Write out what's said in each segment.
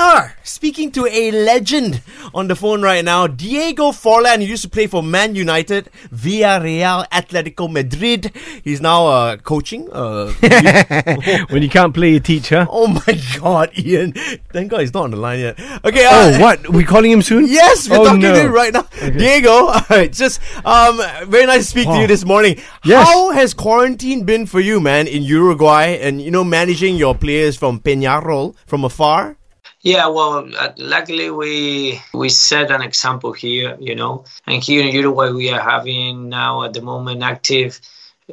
are speaking to a legend on the phone right now, Diego Forlan. He used to play for Man United, Villarreal, Atletico Madrid. He's now uh, coaching. Uh, when you can't play, you teach, huh? oh my God, Ian! Thank God he's not on the line yet. Okay. Uh, Oh, what? We calling him soon? Yes, we're Oh, talking no. to him right now. Diego, all right, just um, very nice to speak to you this morning. Yes. How has quarantine been for you, man, in Uruguay, and you know, managing your players from Peñarol from afar? Yeah, well, uh, luckily we we set an example here, you know, and here in Uruguay we are having now at the moment active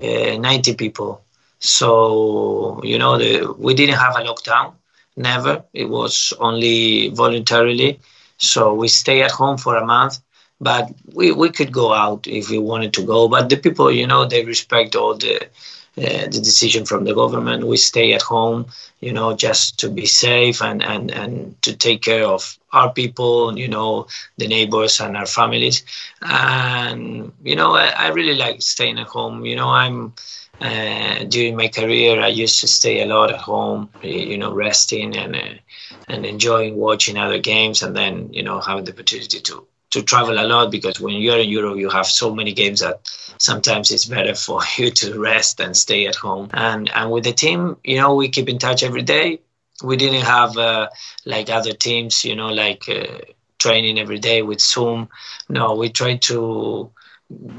uh, 90 people. So you know, the, we didn't have a lockdown, never. It was only voluntarily. So we stay at home for a month, but we, we could go out if we wanted to go. But the people, you know, they respect all the the decision from the government. We stay at home, you know, just to be safe and, and, and to take care of our people, you know, the neighbors and our families. And, you know, I, I really like staying at home. You know, I'm, uh, during my career, I used to stay a lot at home, you know, resting and, uh, and enjoying watching other games and then, you know, having the opportunity to, to travel a lot because when you're in Europe, you have so many games that sometimes it's better for you to rest and stay at home. And and with the team, you know, we keep in touch every day. We didn't have uh, like other teams, you know, like uh, training every day with Zoom. No, we try to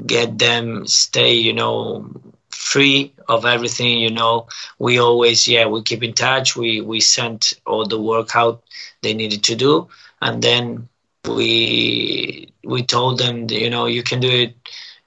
get them stay, you know, free of everything. You know, we always yeah we keep in touch. We we sent all the workout they needed to do, and then we we told them that, you know you can do it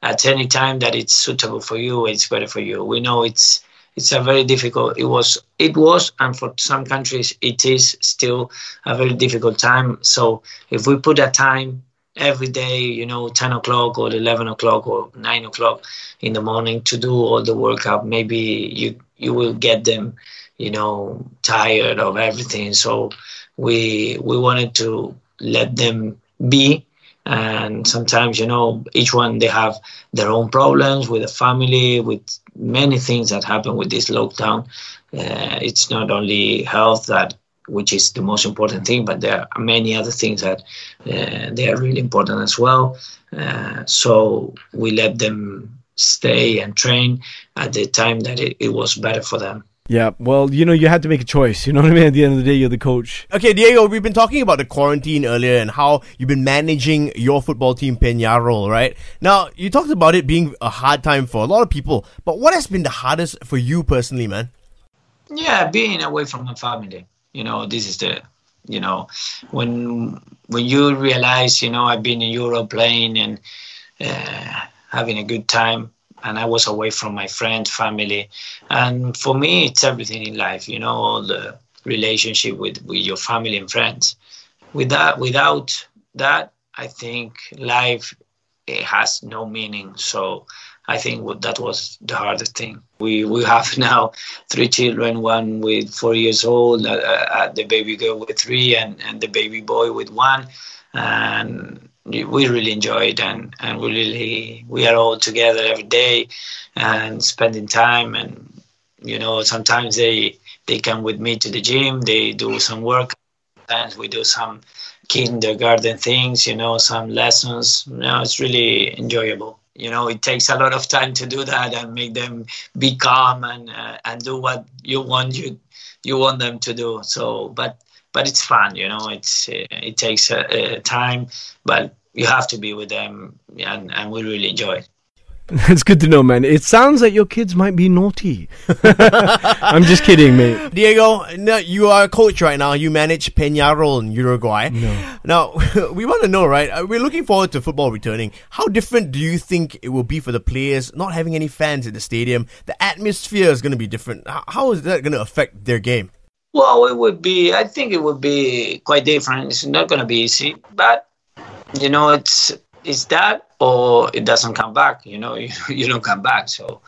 at any time that it's suitable for you it's better for you. We know it's it's a very difficult it was it was and for some countries it is still a very difficult time. So if we put a time every day you know 10 o'clock or 11 o'clock or 9 o'clock in the morning to do all the workout maybe you you will get them you know tired of everything. So we we wanted to let them be. And sometimes you know each one they have their own problems with the family with many things that happen with this lockdown. Uh, it's not only health that which is the most important thing but there are many other things that uh, they are really important as well. Uh, so we let them stay and train at the time that it, it was better for them Yeah, well, you know, you had to make a choice. You know what I mean? At the end of the day, you're the coach. Okay, Diego, we've been talking about the quarantine earlier and how you've been managing your football team, Peñarol, right? Now, you talked about it being a hard time for a lot of people, but what has been the hardest for you personally, man? yeah being away from my family you know this is the you know when when you realize you know i've been in europe playing and uh, having a good time and i was away from my friend family. And for me it's everything in life you know all the relationship with with your family and friends. With that without that i think life it has no meaning. So I think that was the hardest thing. We we have now three children, one with four years old, uh, uh, the baby girl with three, and, and the baby boy with one, and we really enjoy it, and, and we really we are all together every day, and spending time, and you know sometimes they they come with me to the gym, they do some work, sometimes we do some kindergarten things, you know, some lessons. You know, it's really enjoyable you know it takes a lot of time to do that and make them be calm and uh, and do what you want you you want them to do so but but it's fun you know it's uh, it takes uh, uh, time but you have to be with them and and we really enjoy it it's good to know, man. It sounds like your kids might be naughty. I'm just kidding, mate. Diego, no, you are a coach right now. You manage Peñarol in Uruguay. No. Now, we want to know, right? uh, We're looking forward to football returning. How different do you think it will be for the players not having any fans in the stadium? The atmosphere is going to be different. How is that going to affect their game? Well it would be i think it would be quite different. It's not going to be easy but you know it's it's that or it doesn't come back you know you, you don't come back. So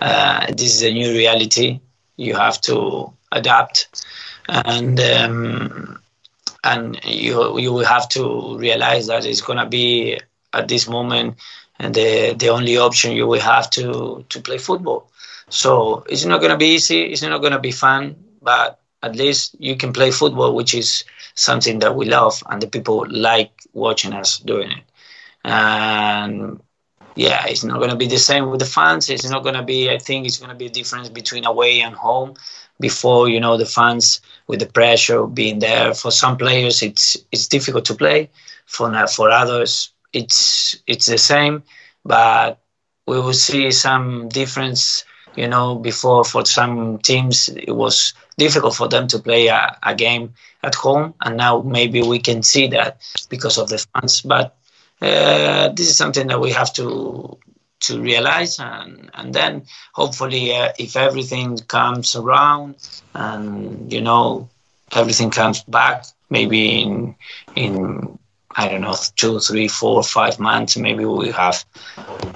uh, this is a new reality. You have to adapt and um, and you you will have to realize that it's going to be at this moment and the the only option you will have to to play football. So it's not going to be easy it's not going to be fun but at least you can play football, which is something that we love, and the people like watching us doing it. And yeah, it's not going to be the same with the fans. It's not going to be. I think it's going to be a difference between away and home. Before you know the fans with the pressure being there. For some players, it's it's difficult to play. For for others, it's it's the same. But we will see some difference. You know, before for some teams it was difficult for them to play a, a game at home, and now maybe we can see that because of the fans. But uh, this is something that we have to to realize and and then hopefully uh, if everything comes around and you know everything comes back maybe in in I don't know two three four five months maybe we have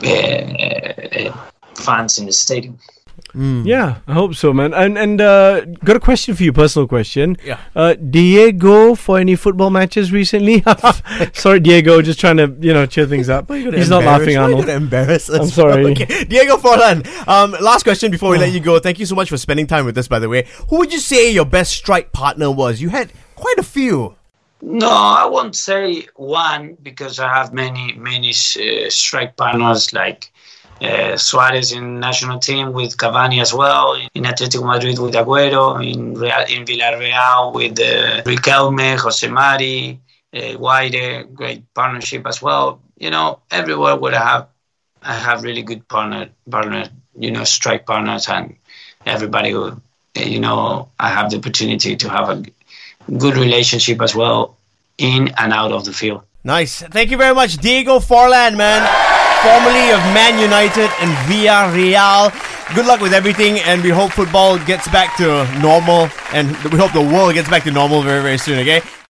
uh, fans in the stadium Mm. Yeah, I hope so, man. And and uh, got a question for you, personal question. Yeah. Uh, Diego for any football matches recently? sorry, Diego, just trying to you know cheer things up. He's not laughing, Why Arnold. you embarrass us? I'm sorry. Okay. Diego Forlan. Um, last question before we let you go. Thank you so much for spending time with us. By the way, who would you say your best strike partner was? You had quite a few. No, I won't say one because I have many many uh, strike partners like uh, Suarez in national team with Cavani as well, in Atletico Madrid with Agüero, in Real, in Villarreal with uh, Riquelme, Jose Mari, uh, Guayre, great partnership as well. You know, everywhere where I have I have really good partner partner, you know, strike partners and everybody who you know I have the opportunity to have a good relationship as well in and out of the field. Nice. Thank you very much, Diego Forlan, man formerly of Man United and Villarreal. Good luck with everything, and we hope football gets back to normal, and we hope the world gets back to normal very, very soon, okay?